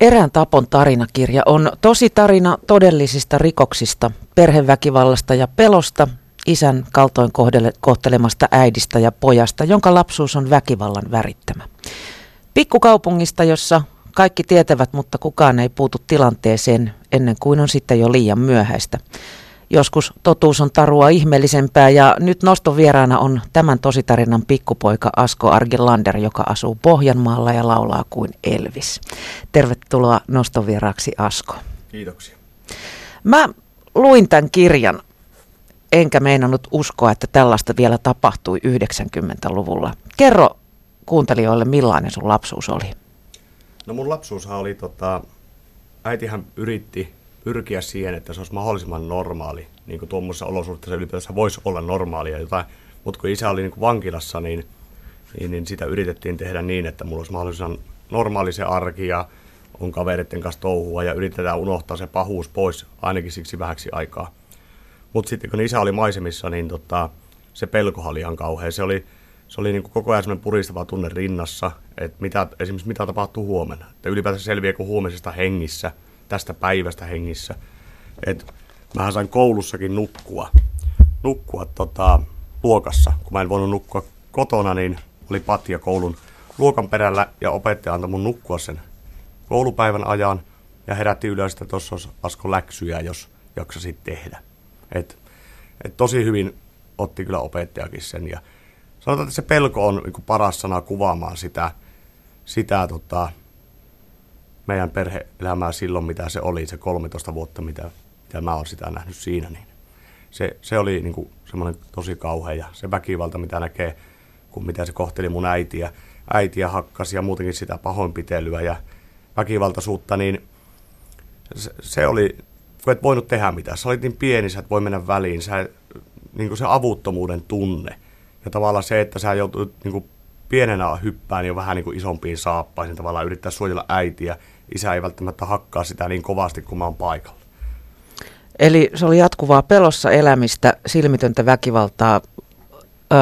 Erään tapon tarinakirja on tosi tarina todellisista rikoksista, perheväkivallasta ja pelosta, isän kaltoin kohtelemasta äidistä ja pojasta, jonka lapsuus on väkivallan värittämä. Pikkukaupungista, jossa kaikki tietävät, mutta kukaan ei puutu tilanteeseen ennen kuin on sitten jo liian myöhäistä. Joskus totuus on tarua ihmeellisempää ja nyt nostovieraana on tämän tositarinan pikkupoika Asko Argilander, joka asuu Pohjanmaalla ja laulaa kuin Elvis. Tervetuloa nostovieraaksi Asko. Kiitoksia. Mä luin tämän kirjan, enkä meinannut uskoa, että tällaista vielä tapahtui 90-luvulla. Kerro kuuntelijoille, millainen sun lapsuus oli? No mun lapsuushan oli, tota, äitihän yritti pyrkiä siihen, että se olisi mahdollisimman normaali, niin kuin tuommoisessa olosuhteessa ylipäätänsä voisi olla normaalia jotain. Mutta kun isä oli niin kuin vankilassa, niin, niin, niin, sitä yritettiin tehdä niin, että mulla olisi mahdollisimman normaali se arki ja on kavereiden kanssa touhua ja yritetään unohtaa se pahuus pois ainakin siksi vähäksi aikaa. Mutta sitten kun isä oli maisemissa, niin tota, se pelko oli ihan kauhea. Se oli, se oli niin kuin koko ajan semmoinen puristava tunne rinnassa, että mitä, esimerkiksi mitä tapahtuu huomenna. Että ylipäätään selviääkö huomisesta hengissä – tästä päivästä hengissä. Et mähän sain koulussakin nukkua, nukkua tota, luokassa. Kun mä en voinut nukkua kotona, niin oli patja koulun luokan perällä ja opettaja antoi mun nukkua sen koulupäivän ajan ja herätti ylös, että tuossa olisi Asko läksyjä, jos jaksasit tehdä. Et, et tosi hyvin otti kyllä opettajakin sen ja sanotaan, että se pelko on niin paras sana kuvaamaan sitä, sitä tota, meidän perhe-elämää silloin, mitä se oli, se 13 vuotta, mitä, mitä mä oon sitä nähnyt siinä, niin se, se oli niin kuin semmoinen tosi kauhea ja se väkivalta, mitä näkee, kun mitä se kohteli mun äitiä, äitiä hakkasi ja muutenkin sitä pahoinpitelyä ja väkivaltaisuutta, niin se, se oli, kun et voinut tehdä mitään. Sä olit niin pieni, sä et voi mennä väliin, sä, niin kuin se avuttomuuden tunne. Ja tavallaan se, että sä joutuit niin kuin pienenä hyppään jo vähän niin kuin isompiin saappaisiin tavallaan yrittää suojella äitiä. Isä ei välttämättä hakkaa sitä niin kovasti kuin mä oon paikalla. Eli se oli jatkuvaa pelossa elämistä, silmitöntä väkivaltaa. Öö,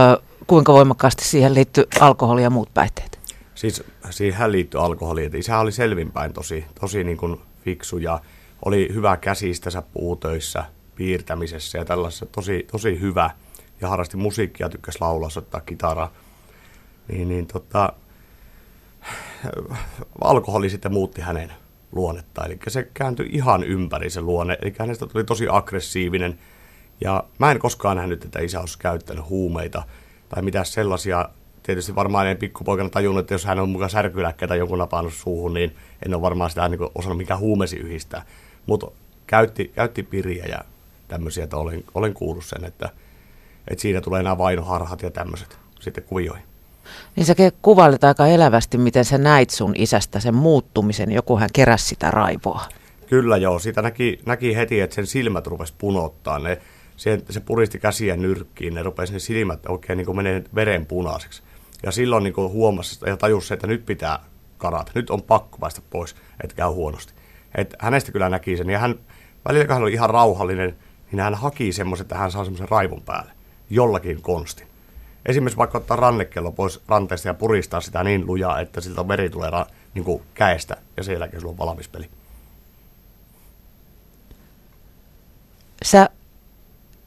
kuinka voimakkaasti siihen liittyy alkoholi ja muut päihteet? Siis siihen liittyy alkoholi. isä oli selvinpäin tosi, tosi niin kuin fiksu ja oli hyvä käsistänsä puutöissä, piirtämisessä ja tällaisessa tosi, tosi hyvä. Ja harrasti musiikkia, tykkäsi laulaa, soittaa kitaraa niin, niin tota, alkoholi sitten muutti hänen luonnetta. Eli se kääntyi ihan ympäri se luonne. Eli hänestä tuli tosi aggressiivinen. Ja mä en koskaan nähnyt, että isä olisi käyttänyt huumeita tai mitä sellaisia. Tietysti varmaan en pikkupoikana tajunnut, että jos hän on mukaan särkyläkkeitä jonkun napannut suuhun, niin en ole varmaan sitä niin osannut mikä huumesi yhdistää. Mutta käytti, käytti piriä ja tämmöisiä, että olen, olen kuullut sen, että, että siinä tulee nämä vainoharhat ja tämmöiset sitten kuvioihin. Niin sä kuvailit aika elävästi, miten sä näit sun isästä sen muuttumisen, joku hän keräsi sitä raivoa. Kyllä joo, siitä näki, näki heti, että sen silmät rupesi punottaa. Ne, se, se puristi käsiä nyrkkiin, ne rupesi ne silmät oikein niin menee veren punaiseksi. Ja silloin niin huomasi ja tajusi, että nyt pitää karata, nyt on pakko päästä pois, että käy huonosti. Et hänestä kyllä näki sen, ja hän välillä hän oli ihan rauhallinen, niin hän haki semmoisen, että hän saa semmoisen raivon päälle, jollakin konstin esimerkiksi vaikka ottaa rannekello pois ranteesta ja puristaa sitä niin lujaa, että siltä veri tulee ra, niin kuin käestä ja sen jälkeen sulla on valmis peli. Sä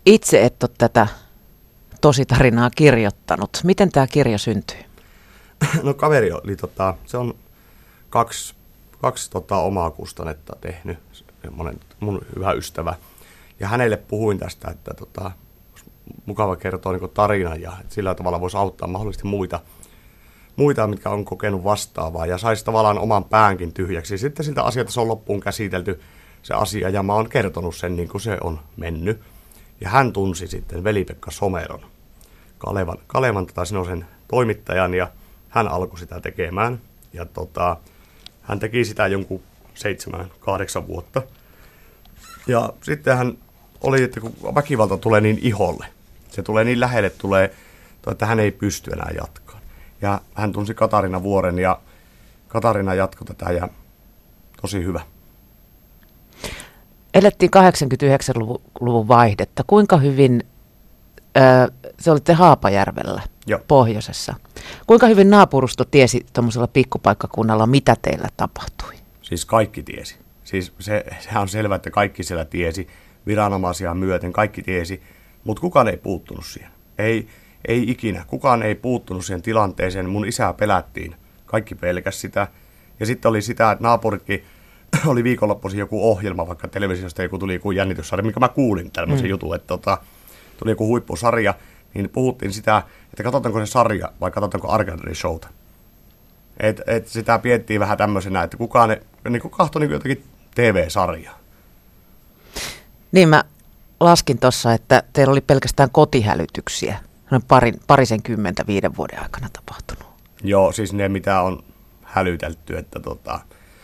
itse et ole tätä tositarinaa kirjoittanut. Miten tämä kirja syntyi? No kaveri oli, tota, se on kaksi, kaksi tota, omaa kustannetta tehnyt, monen, mun hyvä ystävä. Ja hänelle puhuin tästä, että tota, mukava kertoa niin tarinan ja sillä tavalla voisi auttaa mahdollisesti muita, muita, mitkä on kokenut vastaavaa ja saisi tavallaan oman päänkin tyhjäksi. Sitten siltä asiasta se on loppuun käsitelty se asia ja mä oon kertonut sen niin kuin se on mennyt. Ja hän tunsi sitten Veli-Pekka Someron, Kalevan, Kalevan tota, sen toimittajan ja hän alkoi sitä tekemään. Ja tota, hän teki sitä jonkun seitsemän, kahdeksan vuotta. Ja sitten hän oli, että kun väkivalta tulee niin iholle, se tulee niin lähelle, tulee, että hän ei pysty enää jatkaa. Ja hän tunsi Katarina Vuoren ja Katarina jatkoi tätä ja tosi hyvä. Elettiin 89-luvun vaihdetta. Kuinka hyvin, äh, se olitte Haapajärvellä Joo. pohjoisessa. Kuinka hyvin naapurusto tiesi tuommoisella pikkupaikkakunnalla, mitä teillä tapahtui? Siis kaikki tiesi. Siis se, sehän on selvää, että kaikki siellä tiesi, viranomaisia myöten, kaikki tiesi, mutta kukaan ei puuttunut siihen. Ei, ei ikinä. Kukaan ei puuttunut siihen tilanteeseen. Mun isää pelättiin. Kaikki pelkäs sitä. Ja sitten oli sitä, että naapuritkin oli viikonloppuisin joku ohjelma, vaikka televisiosta joku tuli joku jännityssarja, mikä mä kuulin tämmöisen mm. jutun, että tota, tuli joku huippusarja, niin puhuttiin sitä, että katsotaanko se sarja vai katsotaanko Arcade Showta. Et, et sitä piettiin vähän tämmöisenä, että kukaan ne, niin kuin kahtoi niin jotakin TV-sarjaa. Niin mä laskin tuossa, että teillä oli pelkästään kotihälytyksiä parin, parisen kymmentä viiden vuoden aikana tapahtunut. Joo, siis ne mitä on hälytelty, että tota,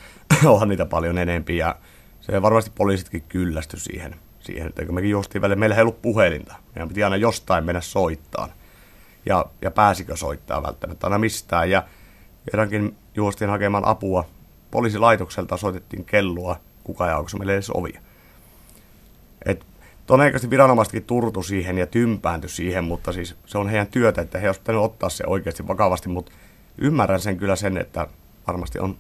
onhan niitä paljon enempi ja se varmasti poliisitkin kyllästy siihen, siihen että kun mekin juostiin välillä, meillä ei ollut puhelinta. Meidän piti aina jostain mennä soittaan. Ja, ja pääsikö soittaa välttämättä aina mistään. Ja kerrankin juostiin hakemaan apua. Poliisilaitokselta soitettiin kellua, kuka ja onko meille edes ovia. Todennäköisesti viranomaisetkin turtu siihen ja tympääntyi siihen, mutta siis se on heidän työtä, että he olisivat ottaa se oikeasti vakavasti, mutta ymmärrän sen kyllä sen, että varmasti on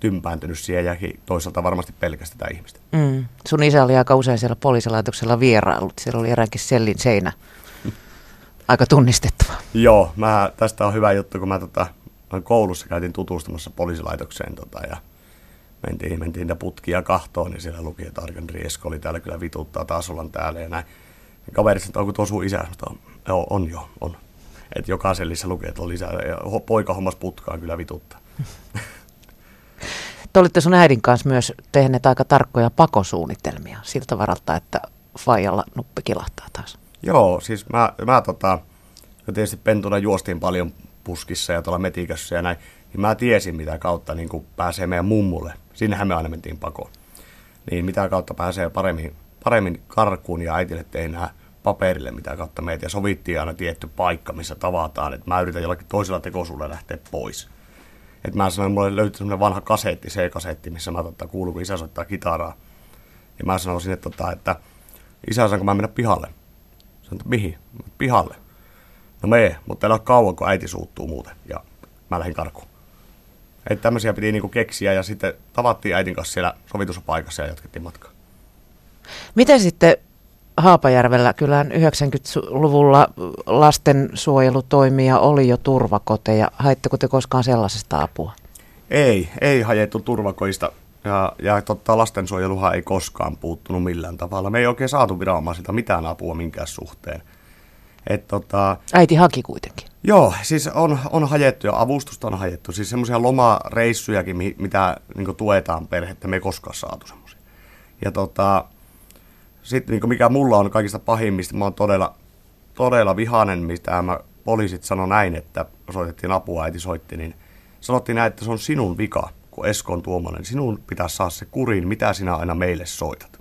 tympääntynyt siihen ja toisaalta varmasti pelkästään ihmistä. Mm. Sun isä oli aika usein siellä poliisilaitoksella vieraillut. Siellä oli eräänkin sellin seinä. Aika tunnistettava. Joo, mä, tästä on hyvä juttu, kun mä tota, koulussa käytin tutustumassa poliisilaitokseen tota, ja mentiin, mentiin niitä putkia kahtoon, niin siellä luki, että Arkan Riesko oli täällä kyllä vituttaa, taas ollaan täällä ja näin. Ja kaverit että onko tuo sun isä? Sanoin, joo, on jo, on. Että jokaisen lisä lukee, että on lisää. Ja poika hommas putkaan kyllä vituttaa. Te olitte sun äidin kanssa myös tehneet aika tarkkoja pakosuunnitelmia siltä varalta, että Fajalla nuppi kilahtaa taas. Joo, siis mä, mä tota, tietysti pentuna juostiin paljon puskissa ja tuolla metikössä ja näin, niin mä tiesin mitä kautta niin pääsee meidän mummulle. Sinnehän me aina mentiin pakoon. Niin mitä kautta pääsee paremmin, paremmin karkuun ja äitille tein nämä paperille, mitä kautta meitä ja sovittiin aina tietty paikka, missä tavataan, että mä yritän jollakin toisella tekosuudella lähteä pois. Että mä sanoin, että mulle löytyi semmoinen vanha kasetti, C-kasetti, missä mä tota, kuulun, kun isä soittaa kitaraa. Ja mä sanoin sinne, tota, että isä, saanko mä mennä pihalle? Sanoin, että mihin? Pihalle. No mee, mutta ei ole kauan, kun äiti suuttuu muuten. Ja mä lähdin karkuun. Että tämmöisiä piti niinku keksiä ja sitten tavattiin äitin kanssa siellä sovitussa paikassa ja jatkettiin matkaa. Miten sitten Haapajärvellä kylään 90-luvulla lastensuojelutoimia oli jo turvakoteja. Haitteko te koskaan sellaisesta apua? Ei, ei hajettu turvakoista. Ja, ja totta, lastensuojeluhan ei koskaan puuttunut millään tavalla. Me ei oikein saatu viranomaisilta mitään apua minkään suhteen. Et, tota, Äiti haki kuitenkin. Joo, siis on, on hajettu ja avustusta on hajettu. Siis semmoisia lomareissujakin, mitä niin tuetaan perhettä, me ei koskaan saatu semmoisia. Ja tota, sitten niin mikä mulla on kaikista pahimmista, mä oon todella, todella vihanen, mitä mä poliisit sanoi näin, että soitettiin apua, äiti soitti, niin sanottiin näin, että se on sinun vika, kun Esko on tuomainen. Sinun pitää saada se kuriin, mitä sinä aina meille soitat.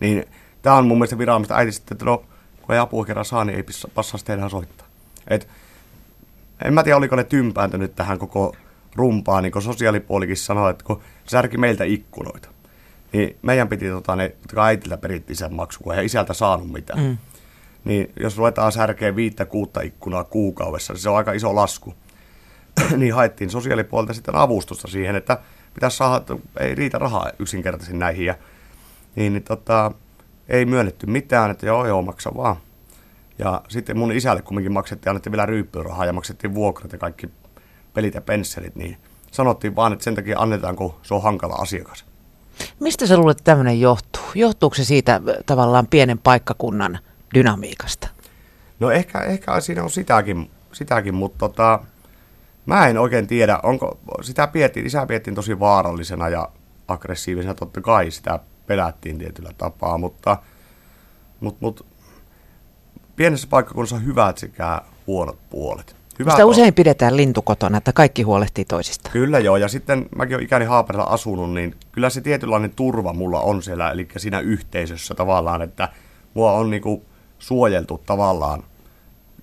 Niin tämä on mun mielestä virallista äiti sitten, että no, kun ei apua kerran saa, niin ei passaisi teidän soittaa. Et, en mä tiedä, oliko ne tympääntynyt tähän koko rumpaan, niin kuin sosiaalipuolikin sanoi, että kun särki meiltä ikkunoita niin meidän piti, tota, ne, jotka äitiltä perittiin sen maksu, kun ei isältä saanut mitään. Mm. Niin jos ruvetaan särkeä viittä kuutta ikkunaa kuukaudessa, niin se on aika iso lasku. niin haettiin sosiaalipuolta sitten avustusta siihen, että pitäisi saada, että ei riitä rahaa yksinkertaisesti näihin. Ja, niin, niin tota, ei myönnetty mitään, että joo joo, maksa vaan. Ja sitten mun isälle kumminkin maksettiin, annettiin vielä ryyppyrahaa ja maksettiin vuokrat ja kaikki pelit ja pensselit, niin sanottiin vaan, että sen takia annetaan, kun se on hankala asiakas. Mistä sä luulet, että tämmöinen johtuu? Johtuuko se siitä äh, tavallaan pienen paikkakunnan dynamiikasta? No ehkä, ehkä siinä on sitäkin, sitäkin mutta tota, mä en oikein tiedä, onko, sitä piettiin, isä piettiin tosi vaarallisena ja aggressiivisena, totta kai sitä pelättiin tietyllä tapaa, mutta, mutta, mutta pienessä paikkakunnassa on hyvät sekä huonot puolet. Hyvä Sitä usein pidetään lintukotona, että kaikki huolehtii toisista. Kyllä joo, ja sitten mäkin olen ikäni Haaparilla asunut, niin kyllä se tietynlainen turva mulla on siellä, eli siinä yhteisössä tavallaan, että mua on niinku suojeltu tavallaan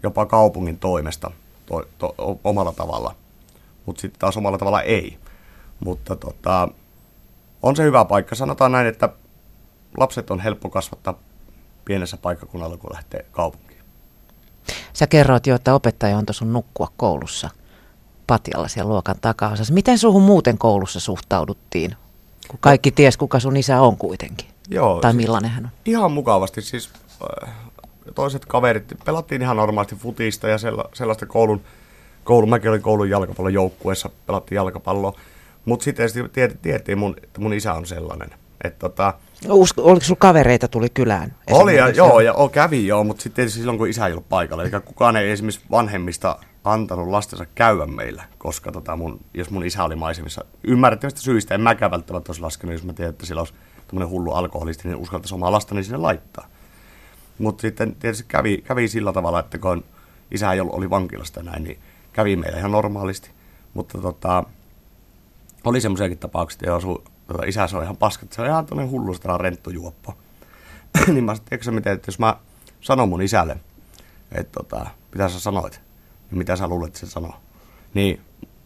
jopa kaupungin toimesta to, to, omalla tavalla, mutta sitten taas omalla tavalla ei. Mutta tota, on se hyvä paikka. Sanotaan näin, että lapset on helppo kasvattaa pienessä paikkakunnalla, kun lähtee kaupunkiin. Sä kerroit jo, että opettaja on sun nukkua koulussa. patjalla siellä luokan takaosassa. Miten suhun muuten koulussa suhtauduttiin? Kun kaikki ties, kuka sun isä on kuitenkin. Joo, Tai siis millainen hän on. Ihan mukavasti. Siis äh, toiset kaverit, pelattiin ihan normaalisti futista ja sella, sellaista koulun, koulun, mäkin olin koulun jalkapallon joukkueessa, pelattiin jalkapalloa. Mutta sitten tiedettiin, tiedettiin mun, että mun isä on sellainen. Että tota, Usko, oliko sulla kavereita tuli kylään? Oli ja, joo, ja o, kävi joo, mutta sitten silloin kun isä ei ollut paikalla. Eli kukaan ei esimerkiksi vanhemmista antanut lastensa käydä meillä, koska tota mun, jos mun isä oli maisemissa ymmärrettävistä syistä, en mäkään välttämättä olisi laskenut, jos mä tiedän, että sillä olisi tämmöinen hullu alkoholisti, niin uskaltaisi omaa lastani sinne laittaa. Mutta sitten tietysti kävi, kävi sillä tavalla, että kun isä ei ollut, oli vankilasta näin, niin kävi meillä ihan normaalisti. Mutta tota, oli semmoisiakin tapauksia, että jos tota, isä se on ihan paska, että se on ihan tämmöinen hullu sitä renttujuoppo. niin mä sanoin, tiedätkö miten, että jos mä sanon mun isälle, että tota, mitä sä sanoit, niin mitä sä luulet, että se sanoo, niin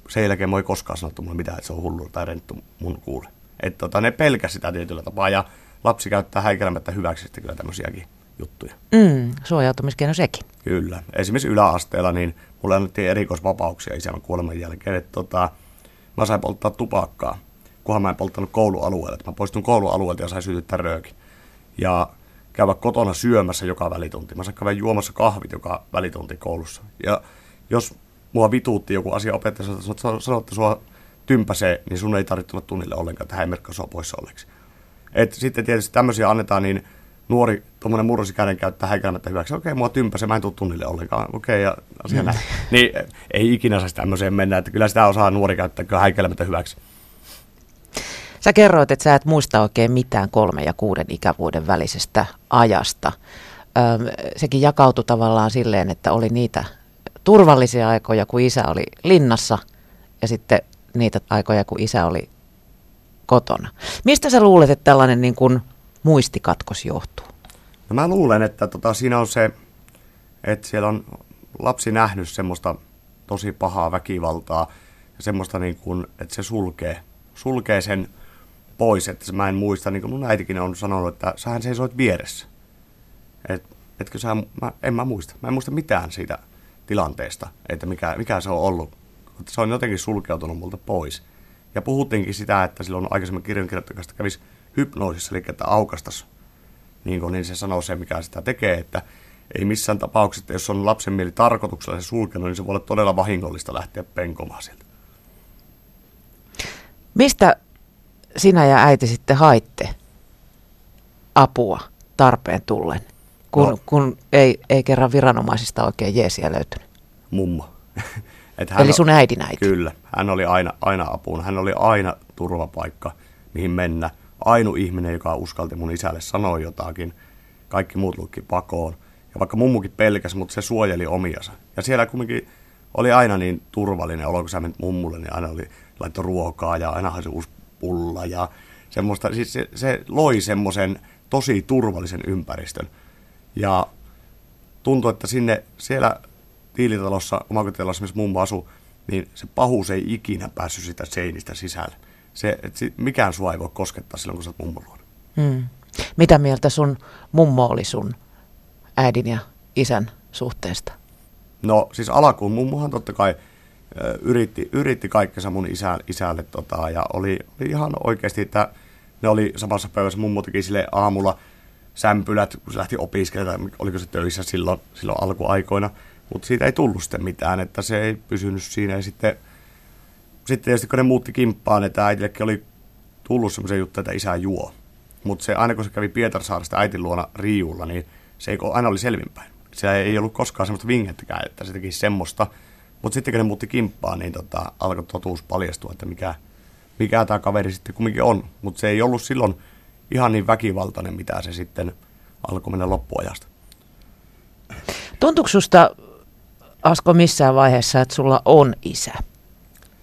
sen jälkeen mä ei koskaan sanottu mulle mitään, että se on hullu tai renttu mun kuule. Että tota, ne pelkäs sitä tietyllä tapaa ja lapsi käyttää häikäilemättä hyväksi sitten kyllä tämmöisiäkin juttuja. Mm, suojautumiskeino sekin. Kyllä. Esimerkiksi yläasteella niin mulle annettiin erikoisvapauksia isän kuoleman jälkeen. Että tota, mä sain polttaa tupakkaa, kunhan mä en polttanut koulualueella. Että mä poistun koulualueelta ja sain sytyttää röökin. Ja käydä kotona syömässä joka välitunti. Mä sain käydä juomassa kahvit joka välitunti koulussa. Ja jos mua vituutti joku asia opettaja, sanoi, että sua tympäsee, niin sun ei tarvitse tulla tunnille ollenkaan, että hän ei merkkaa sua poissa olleeksi. Et sitten tietysti tämmöisiä annetaan, niin nuori, tuommoinen murrosikäinen käyttää häikäilemättä hyväksi. Okei, mua tympäsee, mä en tule tunnille ollenkaan. Okei, ja asia näin. Niin ei ikinä saisi tämmöiseen mennä, että kyllä sitä osaa nuori käyttää kyllä häikäilemättä hyväksi. Sä kerroit, että sä et muista oikein mitään kolmen ja kuuden ikävuoden välisestä ajasta. Öm, sekin jakautui tavallaan silleen, että oli niitä turvallisia aikoja, kun isä oli linnassa ja sitten niitä aikoja, kun isä oli kotona. Mistä sä luulet, että tällainen niin kuin muistikatkos johtuu? No mä luulen, että tota, siinä on se, että siellä on lapsi nähnyt semmoista tosi pahaa väkivaltaa ja semmoista, niin kuin, että se sulkee, sulkee sen pois. Että mä en muista, niin kuin mun äitikin on sanonut, että sähän seisoit vieressä. Et, etkö sä, mä, en mä muista. Mä en muista mitään siitä tilanteesta, että mikä, mikä se on ollut. Se on jotenkin sulkeutunut multa pois. Ja puhuttiinkin sitä, että silloin aikaisemmin kirjankirjoittajasta kävisi hypnoosissa, eli että aukastas, niin, kuin, niin se sanoo se, mikä sitä tekee, että ei missään tapauksessa, jos on lapsen mieli tarkoituksella se sulkenut, niin se voi olla todella vahingollista lähteä penkomaan sieltä. Mistä sinä ja äiti sitten haitte apua tarpeen tullen, kun, no. kun ei, ei kerran viranomaisista oikein jeesiä löytynyt? Mummo. Et hän Eli sun äidin äiti? Kyllä. Hän oli aina, aina apuun. Hän oli aina turvapaikka, mihin mennä. Ainu ihminen, joka uskalti mun isälle sanoa jotakin. Kaikki muut lukki pakoon. Ja vaikka mummukin pelkäsi, mutta se suojeli omiansa. Ja siellä kumminkin oli aina niin turvallinen olo, kun sä menit mummulle, niin aina oli laitto ruokaa ja aina se uusi pulla ja semmoista. Siis se, se loi semmoisen tosi turvallisen ympäristön. Ja tuntui, että sinne siellä tiilitalossa, omakotitalossa, missä mummo asuu, niin se pahuus ei ikinä päässyt sitä seinistä sisälle. Se, et si, mikään sua ei voi koskettaa silloin, kun sä oot mummon luona. Hmm. Mitä mieltä sun mummo oli sun äidin ja isän suhteesta? No siis alkuun mummohan totta kai yritti, yritti kaikkensa mun isä, isälle tota, ja oli, oli ihan oikeasti, että ne oli samassa päivässä. Mummo teki sille aamulla sämpylät, kun se lähti opiskelemaan, oliko se töissä silloin, silloin alkuaikoina. Mutta siitä ei tullut sitten mitään, että se ei pysynyt siinä. Ja sitten, sitten tietysti kun ne muutti kimppaan, että äitillekin oli tullut semmoisia juttuja, että isä juo. Mutta se, aina kun se kävi Pietarsaaresta äitin luona riulla, niin se ei, aina oli selvinpäin. Se ei ollut koskaan semmoista vingettäkään, että se teki semmoista. Mutta sitten kun ne muutti kimppaan, niin tota, alkoi totuus paljastua, että mikä, mikä tämä kaveri sitten kumminkin on. Mutta se ei ollut silloin ihan niin väkivaltainen, mitä se sitten alkoi mennä loppuajasta. Tuntuuko susta, Asko, missään vaiheessa, että sulla on isä?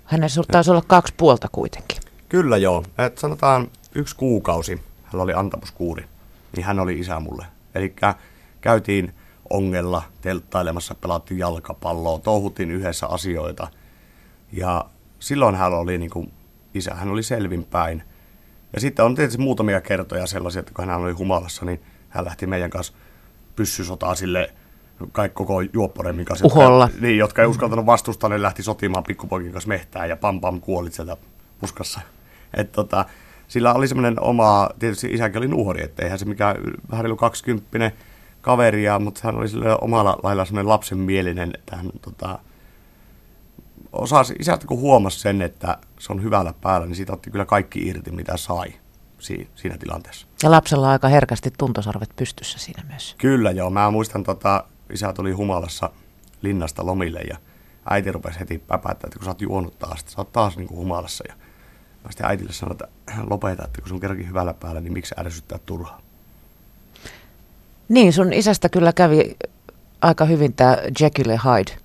Hänellä taisi olla kaksi puolta kuitenkin. Kyllä joo. Et sanotaan yksi kuukausi, hän oli antamuskuuri, niin hän oli isä mulle. Eli käytiin ongella telttailemassa, pelattiin jalkapalloa, touhuttiin yhdessä asioita. Ja silloin hän oli niin kuin isä, hän oli selvinpäin. Ja sitten on tietysti muutamia kertoja sellaisia, että kun hän oli humalassa, niin hän lähti meidän kanssa pyssysotaa sille kaikki koko juopporemmin kanssa. Uholla. Jotka, niin, jotka ei uskaltanut vastustaa, ne lähti sotimaan pikkupoikin kanssa mehtään ja pam pam kuolit sieltä puskassa. Et tota, sillä oli semmoinen oma, tietysti isäkin oli nuori, että eihän se mikään vähän reilu 20 kaveria, mutta hän oli sillä omalla lailla semmoinen lapsenmielinen, että hän tota, osasi, isältä kun huomasi sen, että se on hyvällä päällä, niin siitä otti kyllä kaikki irti, mitä sai siinä, tilanteessa. Ja lapsella on aika herkästi tuntosarvet pystyssä siinä myös. Kyllä joo, mä muistan, tota, isä tuli humalassa linnasta lomille ja äiti rupesi heti päpättää, että kun sä oot juonut taas, että sä oot taas niin kuin humalassa. Ja mä sitten äitille sanoin, että lopeta, että kun sun kerrankin hyvällä päällä, niin miksi ärsyttää turhaa. Niin, sun isästä kyllä kävi aika hyvin tämä Jekyll Hyde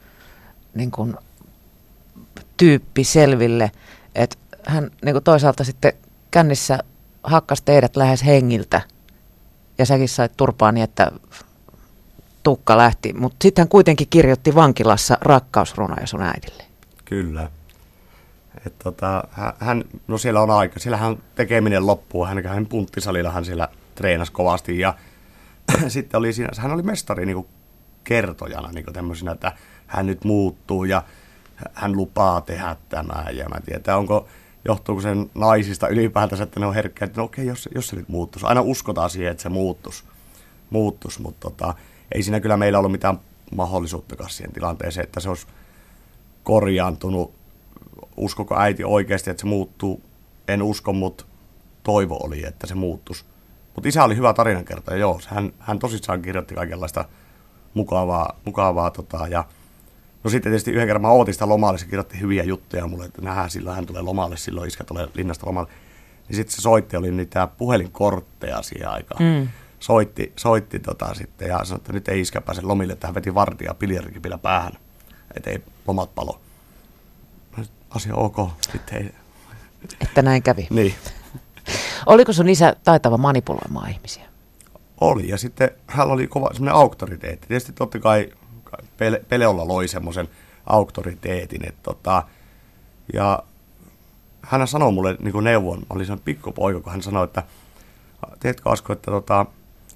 niin kuin tyyppi selville, että hän niin kuin toisaalta sitten kännissä hakkasi teidät lähes hengiltä ja säkin sait turpaa niin, että tukka lähti, mutta sitten hän kuitenkin kirjoitti vankilassa rakkausrunoja sun äidille. Kyllä. Et tota, hän, no siellä on aika, siellähän tekeminen loppuu, hän, hän punttisalillahan siellä treenasi kovasti ja sitten oli siinä, hän oli mestari niin kuin kertojana niin kuin tämmöisenä, että hän nyt muuttuu ja hän lupaa tehdä tämän ja mä tiedän, onko, johtuuko sen naisista ylipäätänsä, että ne on herkkiä, että no okei, jos, jos se nyt muuttuisi. Aina uskotaan siihen, että se muuttuisi, muuttuisi mutta tota, ei siinä kyllä meillä ollut mitään mahdollisuuttakaan siihen tilanteeseen, että se olisi korjaantunut. Uskoko äiti oikeasti, että se muuttuu? En usko, mutta toivo oli, että se muuttuisi. Mutta isä oli hyvä tarinankertoja, joo. Hän, hän tosissaan kirjoitti kaikenlaista mukavaa, mukavaa tota, ja No sitten tietysti yhden kerran mä ootin sitä lomalle, se kirjoitti hyviä juttuja mulle, että nähdään silloin, hän tulee lomalle, silloin iskä tulee linnasta lomalle. Niin sitten se soitti, oli niitä puhelinkortteja siihen aikaan. Mm. Soitti, soitti tota sitten ja sanoi, että nyt ei iskä pääse lomille, että hän veti vartija piljärkipillä päähän, että ei lomat palo. Asia ok, sitten ei. Että näin kävi. Niin. Oliko sun isä taitava manipuloimaan ihmisiä? Oli, ja sitten hän oli kova semmoinen auktoriteetti. Tietysti totta kai Pele, Peleolla loi semmoisen auktoriteetin. Että tota, ja hän sanoi mulle niin neuvon, mä olin pikkupoika, kun hän sanoi, että teetkö Asko, että tota,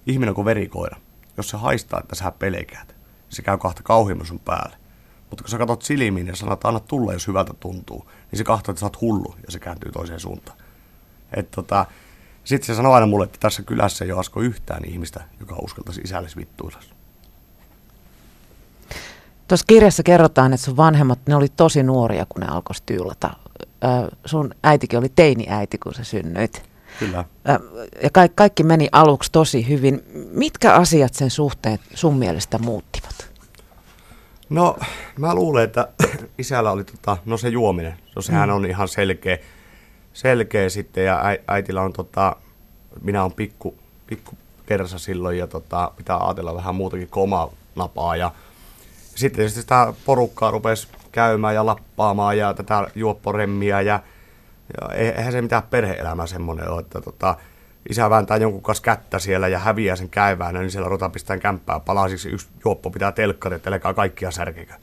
ihminen on kuin verikoira. Jos se haistaa, että sä pelkäät, se käy kahta kauheammin sun päälle. Mutta kun sä katsot silmiin ja sanot, että anna tulla, jos hyvältä tuntuu, niin se katsoo, että sä oot hullu ja se kääntyy toiseen suuntaan. Et tota, sitten se sanoi aina mulle, että tässä kylässä ei ole Asko yhtään ihmistä, joka uskaltaisi isälle vittuilla. Tuossa kirjassa kerrotaan, että sun vanhemmat, ne oli tosi nuoria, kun ne alkoi styylata. sun äitikin oli teini-äiti, kun sä synnyit. Kyllä. ja kaikki, kaikki meni aluksi tosi hyvin. Mitkä asiat sen suhteen sun mielestä muuttivat? No, mä luulen, että isällä oli tota, no se juominen. No sehän mm. on ihan selkeä, selkeä sitten ja äitillä on tota, minä on pikku, pikku kersa silloin ja tota, pitää ajatella vähän muutakin kuin omaa napaa ja sitten sitä porukkaa rupesi käymään ja lappaamaan ja tätä juopporemmiä ja, ja eihän se mitään perhe-elämä semmoinen ole, että tota, isä vääntää jonkun kanssa kättä siellä ja häviää sen käyvään, niin siellä ruvetaan pistämään kämppää palasiksi. Yksi juoppo pitää telkkari, että kaikkia särkikö.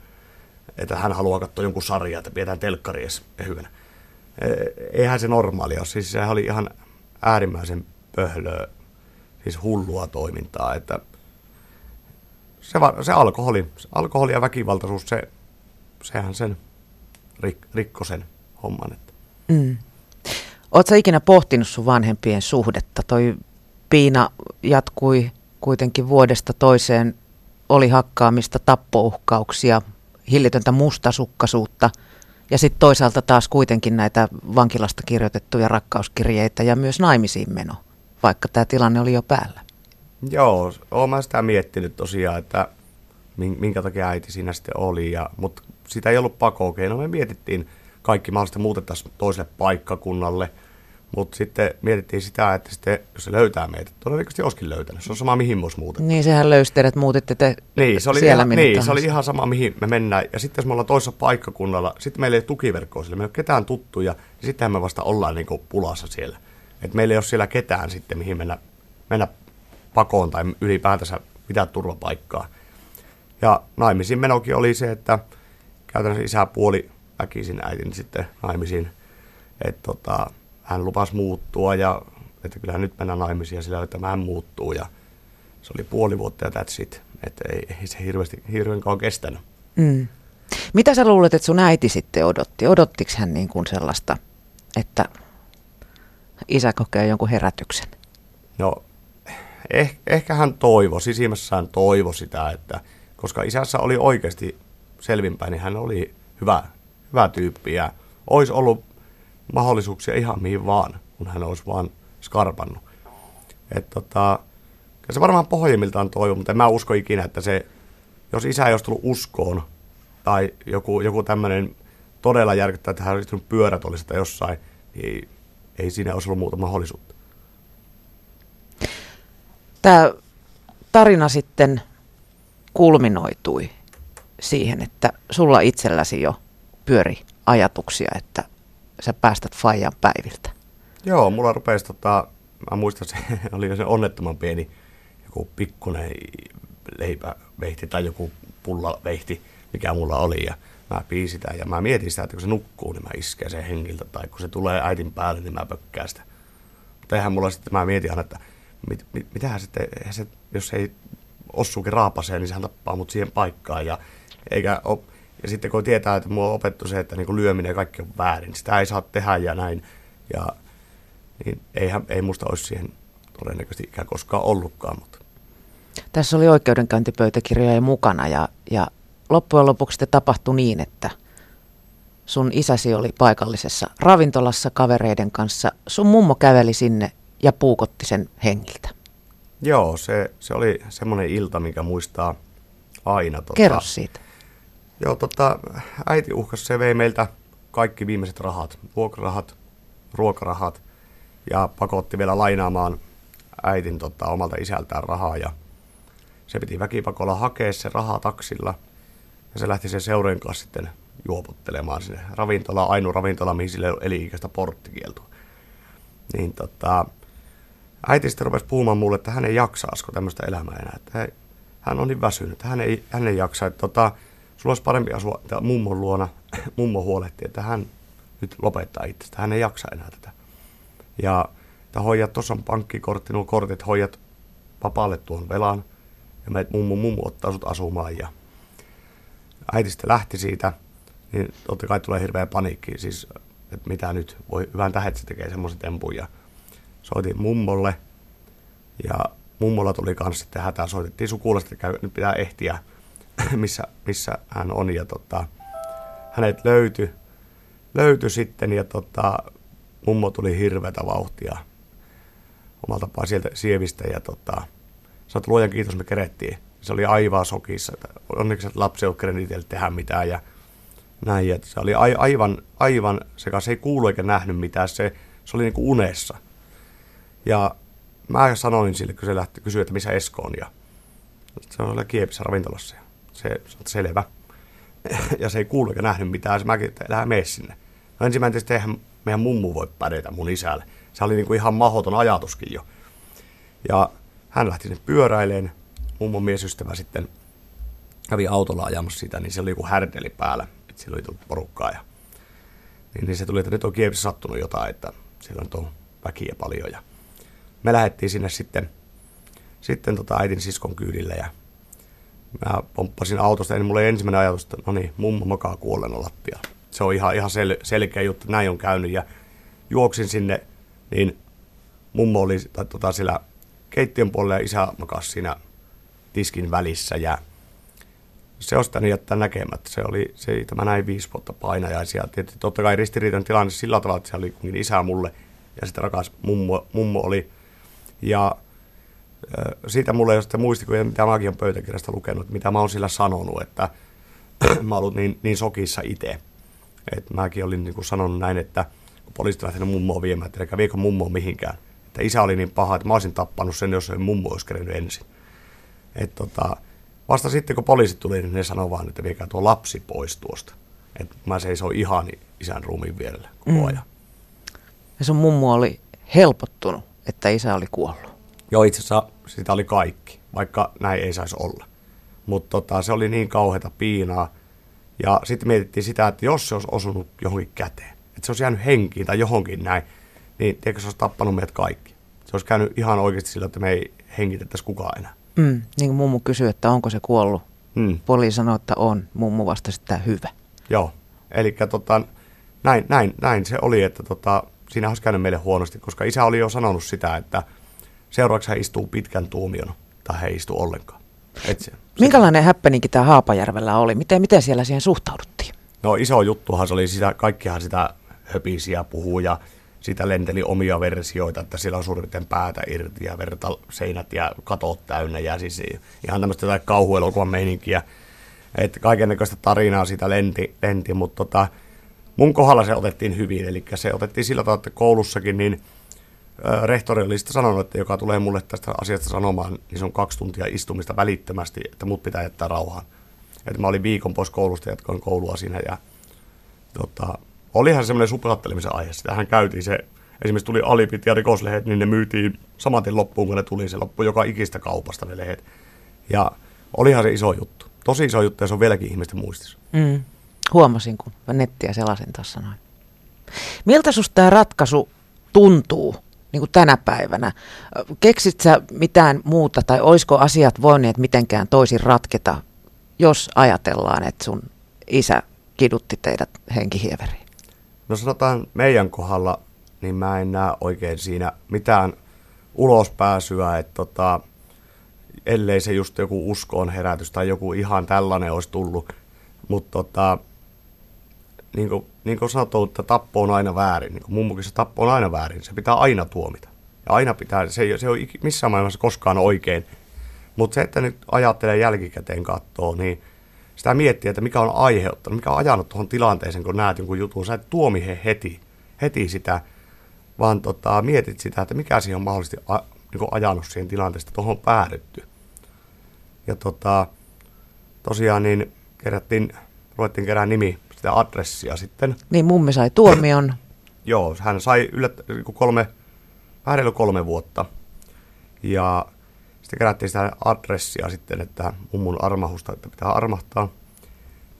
Että hän haluaa katsoa jonkun sarjaa, että pidetään telkkari edes hyvänä. E, eihän se normaalia ole. Siis se oli ihan äärimmäisen pöhlöä, siis hullua toimintaa. Että se, se alkoholi, se alkoholi ja väkivaltaisuus, se, sehän sen rik, rikko sen homman. Että. Mm. Oletko ikinä pohtinut sun vanhempien suhdetta? Toi piina jatkui kuitenkin vuodesta toiseen, oli hakkaamista, tappouhkauksia, hillitöntä mustasukkaisuutta ja sitten toisaalta taas kuitenkin näitä vankilasta kirjoitettuja rakkauskirjeitä ja myös naimisiin meno, vaikka tämä tilanne oli jo päällä. Joo, olen mä sitä miettinyt tosiaan, että minkä takia äiti siinä sitten oli, ja, mutta sitä ei ollut pakokeino. Me mietittiin kaikki mahdollisesti muutettaisiin toiselle paikkakunnalle, mutta sitten mietittiin sitä, että sitten, jos se löytää meitä, todennäköisesti olisikin löytänyt. Se on sama, mihin me olisi Niin, sehän löysi teidät, muutitte te niin, se oli siellä ihan, Niin, se oli ihan sama, mihin me mennään. Ja sitten jos me ollaan toisessa paikkakunnalla, sitten meillä ei ole tukiverkkoa sillä, me ei ole ketään tuttuja, niin sitten me vasta ollaan niin pulassa siellä. Et meillä ei ole siellä ketään sitten, mihin mennä, mennä pakoon tai ylipäätänsä pitää turvapaikkaa. Ja naimisiin menokin oli se, että käytännössä isä puoli väkisin äitin sitten naimisiin. Että tota, hän lupasi muuttua ja että kyllähän nyt mennään naimisiin ja sillä että hän muuttuu ja se oli puoli vuotta ja that's it. että ei, ei se hirveästi, hirveän kauan kestänyt. Mm. Mitä sä luulet, että sun äiti sitten odotti? Odottiko hän niin kuin sellaista, että isä kokee jonkun herätyksen? No, eh, ehkä hän toivoi, sisimmässään toivo sitä, että koska isässä oli oikeasti selvinpäin, niin hän oli hyvä, hyvä tyyppi ja olisi ollut mahdollisuuksia ihan mihin vaan, kun hän olisi vaan skarpannut. Et tota, se varmaan pohjimmiltaan toivo, mutta en mä usko ikinä, että se, jos isä ei olisi tullut uskoon, tai joku, joku tämmöinen todella järkyttävä, että hän olisi pyörät olisi jossain, niin ei siinä olisi ollut muuta mahdollisuutta. Tämä tarina sitten kulminoitui siihen, että sulla itselläsi jo pyöri ajatuksia, että sä päästät Fajan päiviltä. Joo, mulla rupesi, tota, mä muistan se, oli se onnettoman pieni joku pikkunen leipävehti tai joku pullavehti, mikä mulla oli. Ja mä pidin sitä ja mä mietin sitä, että kun se nukkuu, niin mä isken sen hengiltä. Tai kun se tulee äitin päälle, niin mä pökkään sitä. Mutta eihän mulla sitten, mä mietin aina, että mit, mit, mitähän sitten, se, jos ei ossuukin raapaseen, niin sehän tappaa mut siihen paikkaan. Ja, eikä ole, ja sitten kun tietää, että mua on opettu se, että niin lyöminen ja kaikki on väärin, niin sitä ei saa tehdä ja näin. Ja niin eihän, ei musta olisi siihen todennäköisesti ikään koskaan ollutkaan. Mutta. Tässä oli oikeudenkäyntipöytäkirjoja mukana ja, ja loppujen lopuksi sitten tapahtui niin, että sun isäsi oli paikallisessa ravintolassa kavereiden kanssa. Sun mummo käveli sinne ja puukotti sen hengiltä. Joo, se, se oli semmoinen ilta, mikä muistaa aina. Tota, Kerro siitä. Joo, tota, äiti uhkas, se vei meiltä kaikki viimeiset rahat, vuokrarahat, ruokarahat ja pakotti vielä lainaamaan äitin tota, omalta isältään rahaa ja se piti väkipakolla hakea se raha taksilla – ja se lähti sen seurojen kanssa sitten juopottelemaan sinne ravintola, ainoa ravintola, mihin sille eli ikäistä porttikieltoa. Niin tota, äiti sitten rupesi puhumaan mulle, että hän ei jaksa asko tämmöistä elämää enää. Että hän on niin väsynyt, hän ei, hän ei jaksa. Että tota, sulla olisi parempi asua mummon luona. Mummo huolehti, että hän nyt lopettaa itsestä. Hän ei jaksa enää tätä. Ja että hoijat, tuossa on pankkikortti, nuo kortit, hoijat vapaalle tuon velan. Ja meidät mummo, mummo ottaa sut asumaan ja äiti sitten lähti siitä, niin totta kai tulee hirveä paniikki, siis että mitä nyt, voi hyvän tähän, että se tekee semmoisen tempun. Ja soitin mummolle ja mummolla tuli kanssa sitten hätää, soitettiin sukulaista, että nyt pitää ehtiä, missä, missä hän on. Ja tota, hänet löytyi, löytyi sitten ja tota, mummo tuli hirveätä vauhtia omalta tapaa sieltä sievistä ja tota, sanoi, että luojan kiitos me kerettiin se oli aivan sokissa. Onneksi lapsi ei ole tehdä mitään ja näin. Että se oli aivan, aivan sekä se ei kuulu eikä nähnyt mitään. Se, se oli niin kuin unessa. Ja mä sanoin sille, kun se lähti kysyä, että missä Esko on. Ja se on Kiepissä ravintolassa. Se, on selvä. ja se ei kuulu eikä nähnyt mitään. Se mäkin, että mene sinne. No ensimmäinen tietysti eihän meidän mummu voi pädetä mun isälle. Se oli niin kuin ihan mahdoton ajatuskin jo. Ja hän lähti sinne pyöräilemään mummon miesystävä sitten kävi autolla ajamassa sitä, niin se oli joku härdeli päällä, että sillä oli tullut porukkaa. Ja, niin, niin se tuli, että nyt on Kievissä sattunut jotain, että siellä on tuo väkiä paljon. Ja me lähdettiin sinne sitten, sitten tota äitin siskon kyydille ja mä pomppasin autosta, niin mulla ei ensimmäinen ajatus, että no niin, mummo makaa kuolleena lattia. Se on ihan, ihan sel, selkeä juttu, näin on käynyt ja juoksin sinne, niin mummo oli tai, tota, siellä keittiön puolella ja isä makasi siinä tiskin välissä ja se olisi tänne jättää näkemättä. Se oli se, tämä näin viisi vuotta painajaisia. Tietysti totta kai ristiriitan tilanne sillä tavalla, että se oli isä mulle ja sitten rakas mummo, mummo oli. Ja siitä mulle ei ole sitten muistikuja, mitä mäkin olen pöytäkirjasta lukenut, mitä mä oon sillä sanonut, että mä ollut niin, niin sokissa itse. Että mäkin olin niin kuin sanonut näin, että kun poliisit lähtenyt mummoa viemään, että eikä viikon mummoa mihinkään. Että isä oli niin paha, että mä olisin tappanut sen, jos ei mummo olisi kerennyt ensin. Et tota, vasta sitten kun poliisit tuli, niin ne sanoi vaan, että viekää tuo lapsi pois tuosta. Et mä seison ihan isän ruumiin vierellä koko mm. ajan. Ja sun mummu oli helpottunut, että isä oli kuollut. Joo, itse asiassa sitä oli kaikki, vaikka näin ei saisi olla. Mutta tota, se oli niin kauheata piinaa. Ja sitten mietittiin sitä, että jos se olisi osunut johonkin käteen, että se olisi jäänyt henkiin tai johonkin näin, niin tiedätkö, se olisi tappanut meidät kaikki. Se olisi käynyt ihan oikeasti sillä, että me ei hengitettäisi kukaan enää. Mm, niin kuin mummu kysyi, että onko se kuollut. Mm. Poliisi sanoi, että on. Mummu vastasi, että hyvä. Joo, eli tota, näin, näin, näin se oli, että tota, siinä olisi käynyt meille huonosti, koska isä oli jo sanonut sitä, että seuraavaksi hän istuu pitkän tuomion, tai hän ei istu ollenkaan. Et se, Minkälainen häppäninki tämä Haapajärvellä oli? Miten, miten siellä siihen suhtauduttiin? No iso juttuhan se oli, sitä, kaikkihan sitä höpisiä puhuu ja sitä lenteli omia versioita, että siellä on suurin päätä irti ja verta seinät ja katot täynnä ja siis ihan tämmöistä jotain kauhuelokuvan meininkiä. Että kaikennäköistä tarinaa siitä lenti, lenti mutta tota, mun kohdalla se otettiin hyvin, eli se otettiin sillä tavalla, että koulussakin niin rehtori oli sitä sanonut, että joka tulee mulle tästä asiasta sanomaan, niin se on kaksi tuntia istumista välittömästi, että mut pitää jättää rauhaan. Että mä olin viikon pois koulusta, jatkoin koulua siinä ja tota, olihan semmoinen suplattelemisen aihe. Sitähän käytiin se, esimerkiksi tuli alipit ja rikoslehdet, niin ne myytiin samaten loppuun, kun ne tuli. Se loppu joka ikistä kaupasta ne lehdet. Ja olihan se iso juttu. Tosi iso juttu ja se on vieläkin ihmisten muistissa. Mm. Huomasin, kun nettiä selasin tuossa noin. Miltä susta tämä ratkaisu tuntuu niin kuin tänä päivänä? Keksit sä mitään muuta tai olisiko asiat voineet mitenkään toisin ratketa, jos ajatellaan, että sun isä kidutti teidät henkihieveriin? No sanotaan meidän kohdalla, niin mä en näe oikein siinä mitään ulospääsyä, että tota, ellei se just joku uskoon herätys tai joku ihan tällainen olisi tullut. Mutta tota, niin kuin, niin kuin sanottu, että tappo on aina väärin. Niin mummukin se tappo on aina väärin. Se pitää aina tuomita. Ja aina pitää, se ei, se ei ole missään maailmassa koskaan oikein. Mutta se, että nyt ajattelee jälkikäteen katsoo, niin – sitä miettiä, että mikä on aiheuttanut, mikä on ajanut tuohon tilanteeseen, kun näet jonkun jutun. Sä et tuomi he heti, heti sitä, vaan tota, mietit sitä, että mikä siihen on mahdollisesti a, niin ajanut siihen tilanteesta, tuohon on päädytty. Ja tota, tosiaan niin kerättiin, ruvettiin kerää nimi, sitä adressia sitten. Niin mummi sai tuomion. Joo, hän sai yllät, niinku kolme, vähän kolme vuotta. Ja sitten kerättiin sitä adressia sitten, että mummun armahusta, että pitää armahtaa.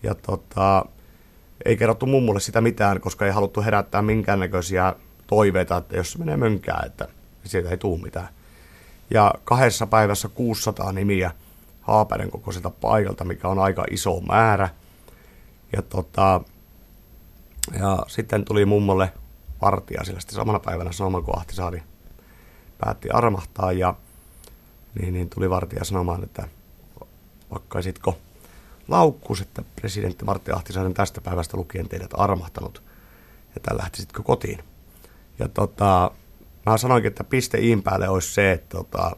Ja tota, ei kerrottu mummulle sitä mitään, koska ei haluttu herättää minkäännäköisiä toiveita, että jos se menee mönkää, että siitä ei tule mitään. Ja kahdessa päivässä 600 nimiä Haapäden kokoiselta paikalta, mikä on aika iso määrä. Ja, tota, ja sitten tuli mummolle vartija sillä sitten samana päivänä sanomaan, kun Ahtisaari päätti armahtaa. Ja niin, niin tuli vartija sanomaan, että vakkaisitko laukkuus, että presidentti Martti Ahtisainen tästä päivästä lukien teidät armahtanut, että lähtisitkö kotiin. Ja tota, mä sanoinkin, että piste iin päälle olisi se, että tota,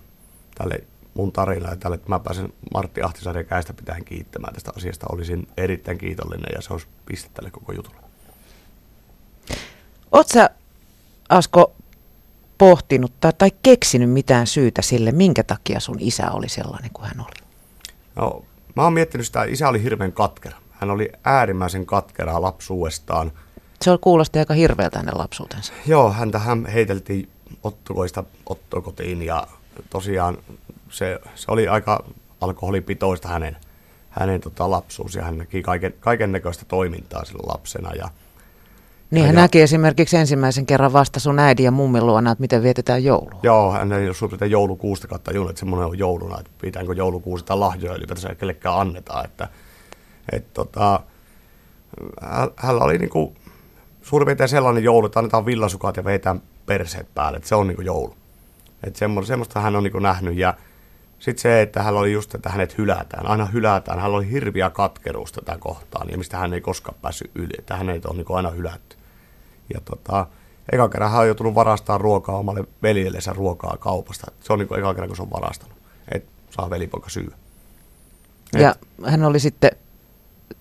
tälle mun tarina ja tälle, että mä pääsen Martti Ahtisaaren käistä pitäen kiittämään tästä asiasta. Olisin erittäin kiitollinen ja se olisi piste tälle koko jutulle. Oletko sä, Asko, pohtinut tai, tai keksinyt mitään syytä sille, minkä takia sun isä oli sellainen kuin hän oli? No, mä oon miettinyt sitä, isä oli hirveän katkera. Hän oli äärimmäisen katkera lapsuudestaan. Se kuulosti aika hirveältä hänen lapsuutensa. Joo, häntä hän heiteltiin ottokoista ottokotiin ja tosiaan se, se oli aika alkoholipitoista hänen, hänen tota, lapsuus ja hän näki kaiken, kaiken näköistä toimintaa sillä lapsena ja niin hän ja, näki esimerkiksi ensimmäisen kerran vasta sun äidin ja mummin luona, että miten vietetään joulua. Joo, hän ei ole joulukuusta kautta juuri, että semmoinen on jouluna, että pitääkö joulukuusi tai lahjoja ylipäätänsä kellekään annetaan. Että, et, tota, hänellä oli niinku suurin piirtein sellainen joulu, että annetaan villasukat ja veitään perseet päälle, että se on niinku joulu. Että semmoista, semmoista hän on niinku nähnyt ja sitten se, että hän oli just, että hänet hylätään, aina hylätään. Hän oli hirviä katkeruus tätä kohtaan, ja mistä hän ei koskaan päässyt yli, että hänet on niin aina hylätty. Ja tota, eka kerran hän on joutunut varastamaan ruokaa omalle veljellensä ruokaa kaupasta. Se on niin eka kerran, kun se on varastanut, että saa velipoika syö. Et, ja hän oli sitten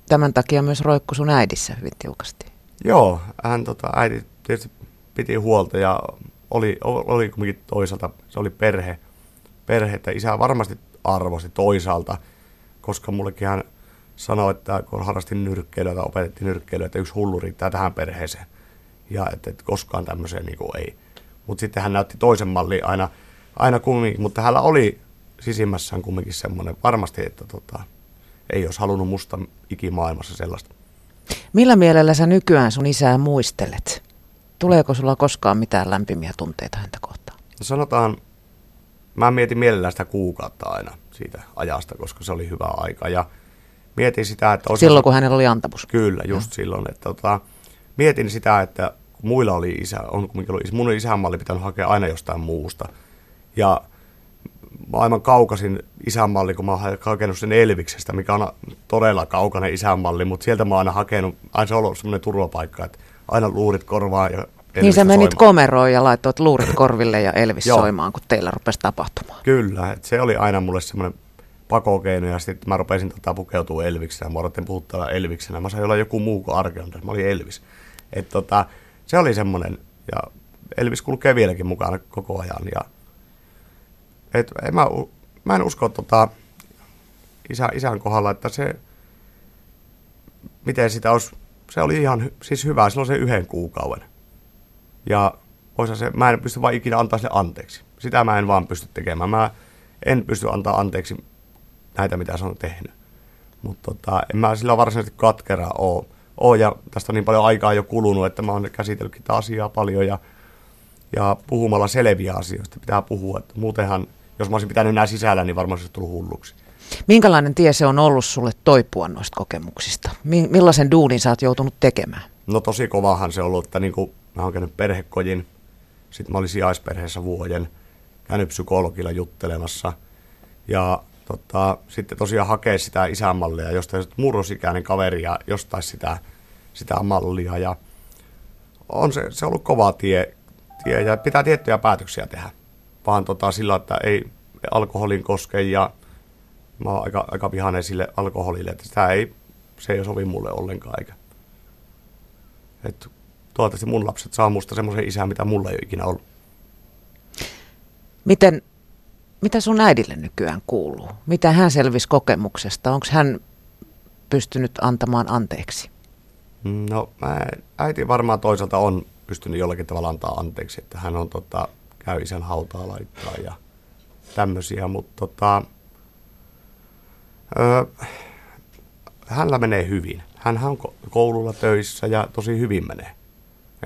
tämän takia myös roikku sun äidissä hyvin tiukasti. Joo, hän tota, äiti tietysti piti huolta ja oli, oli kuitenkin toisaalta, se oli perhe, perhe, että isä varmasti arvosti toisaalta, koska mullekin hän sanoi, että kun harrastin nyrkkeilyä tai opetettiin nyrkkeilyä, että yksi hullu riittää tähän perheeseen ja että, että koskaan tämmöiseen niin kuin ei. Mutta sitten hän näytti toisen mallin aina, aina kumminkin, mutta hänellä oli sisimmässään kumminkin semmoinen varmasti, että tota, ei olisi halunnut musta ikimaailmassa sellaista. Millä mielellä sä nykyään sun isää muistelet? Tuleeko sulla koskaan mitään lämpimiä tunteita häntä kohtaan? No sanotaan, mä mietin mielellään sitä kuukautta aina siitä ajasta, koska se oli hyvä aika. Ja mietin sitä, että... Osa... Silloin, kun hänellä oli antamus. Kyllä, just ja. silloin. Että, tota, mietin sitä, että kun muilla oli isä, on, oli, mun isänmalli pitänyt hakea aina jostain muusta. Ja maailman kaukasin isänmalli, kun mä oon hakenut sen Elviksestä, mikä on todella kaukainen isänmalli, mutta sieltä mä oon aina hakenut, aina se on ollut semmoinen turvapaikka, että aina luurit korvaan ja Niin sä menit soimaan. komeroon ja laittoit luurit korville ja Elvis soimaan, kun teillä rupesi tapahtumaan. Kyllä, että se oli aina mulle semmoinen pakokeino ja sitten mä rupesin tota pukeutua Elviksenä. Mä odotin puhuttaa Elviksenä. Mä sain olla joku muu kuin Arkeanders. Mä olin Elvis. Et tota, se oli semmoinen, ja Elvis kulkee vieläkin mukana koko ajan. Ja, et, en mä, mä en usko tota, isä, isän kohdalla, että se, miten sitä olisi, se oli ihan siis hyvä silloin se yhden kuukauden. Ja se, mä en pysty vaan ikinä antaa sille anteeksi. Sitä mä en vaan pysty tekemään. Mä en pysty antaa anteeksi näitä, mitä se on tehnyt. Mutta tota, en mä sillä varsinaisesti katkera ole. ole. Ja tästä on niin paljon aikaa jo kulunut, että mä oon käsitellytkin tätä asiaa paljon ja, ja puhumalla selviä asioista pitää puhua. Että muutenhan, jos mä olisin pitänyt nämä sisällä, niin varmaan se olisi tullut hulluksi. Minkälainen tie se on ollut sulle toipua noista kokemuksista? Millaisen duunin sä oot joutunut tekemään? No tosi kovahan se on ollut, että niin kuin mä oon käynyt perhekojin, sitten mä olin sijaisperheessä vuoden, käynyt psykologilla juttelemassa ja tota, sitten tosiaan hakea sitä isänmallia, jostain murrosikäinen kaveri ja jostain sitä, sitä mallia. Ja on se, se ollut kova tie, tie ja pitää tiettyjä päätöksiä tehdä. Vaan tota, sillä, että ei alkoholin koske ja mä oon aika, aika vihainen sille alkoholille, että sitä ei, se ei sovi mulle ollenkaan. Eikä. Et toivottavasti mun lapset saa musta semmoisen isän, mitä mulla ei ole ikinä ollut. Miten mitä sun äidille nykyään kuuluu? Mitä hän selvisi kokemuksesta? Onko hän pystynyt antamaan anteeksi? No mä, äiti varmaan toisaalta on pystynyt jollakin tavalla antaa anteeksi, että hän on tota, käy isän hautaa laittaa ja tämmöisiä, mutta tota, ö, hänellä menee hyvin. Hän on koululla töissä ja tosi hyvin menee.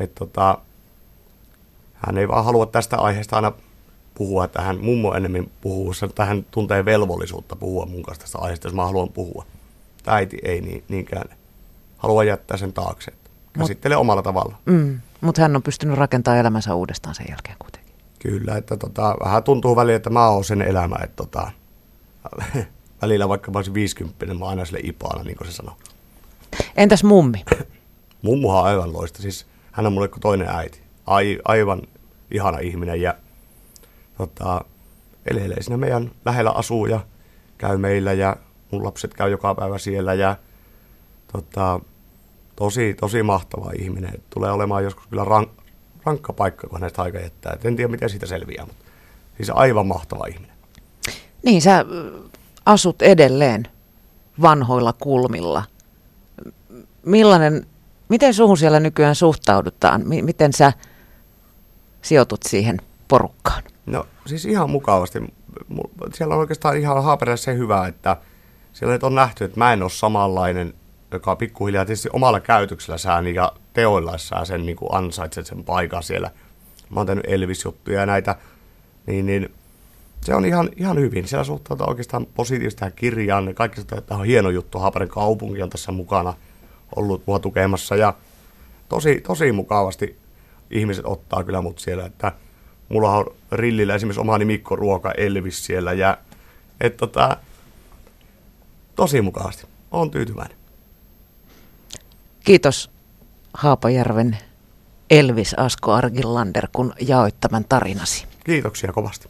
Et tota, hän ei vaan halua tästä aiheesta aina puhua, että hän mummo enemmän puhuu, että hän tuntee velvollisuutta puhua mun kanssa tästä aiheesta, jos mä haluan puhua. Äiti ei niin, niinkään halua jättää sen taakse. Käsittelee Mut, omalla tavalla. Mm, mutta hän on pystynyt rakentamaan elämänsä uudestaan sen jälkeen kuitenkin. Kyllä, että tota, vähän tuntuu välillä, että mä oon sen elämä, että tota, välillä vaikka mä olisin 50, mä oon aina sille ipaana, niin kuin se sanoo. Entäs mummi? Mummuhan on aivan loista, siis hän on mulle kuin toinen äiti. Ai, aivan ihana ihminen ja tota, elelee siinä meidän lähellä asuu ja käy meillä ja mun lapset käy joka päivä siellä ja tota, tosi, tosi mahtava ihminen. Tulee olemaan joskus kyllä rank, rankka paikka, kun näistä aika jättää. Et en tiedä, miten siitä selviää, mutta siis aivan mahtava ihminen. Niin, sä asut edelleen vanhoilla kulmilla. Millainen, miten suhun siellä nykyään suhtaudutaan? M- miten sä sijoitut siihen porukkaan? No siis ihan mukavasti. Siellä on oikeastaan ihan haaperässä se hyvä, että siellä on nähty, että mä en ole samanlainen, joka pikkuhiljaa tietysti omalla käytöksellä ja teoilla sen niin kuin ansaitset sen paikan siellä. Mä oon tehnyt Elvis-juttuja ja näitä, niin, niin se on ihan, ihan hyvin. Siellä suhtautuu oikeastaan positiivisesti tähän kirjaan. Kaikki että on hieno juttu. Haaparin kaupunki on tässä mukana ollut mua tukemassa ja tosi, tosi mukavasti ihmiset ottaa kyllä mut siellä, että mulla on rillillä esimerkiksi oma Mikko Ruoka Elvis siellä ja et tota, tosi mukavasti. on tyytyväinen. Kiitos Haapajärven Elvis Asko Argillander, kun jaoit tämän tarinasi. Kiitoksia kovasti.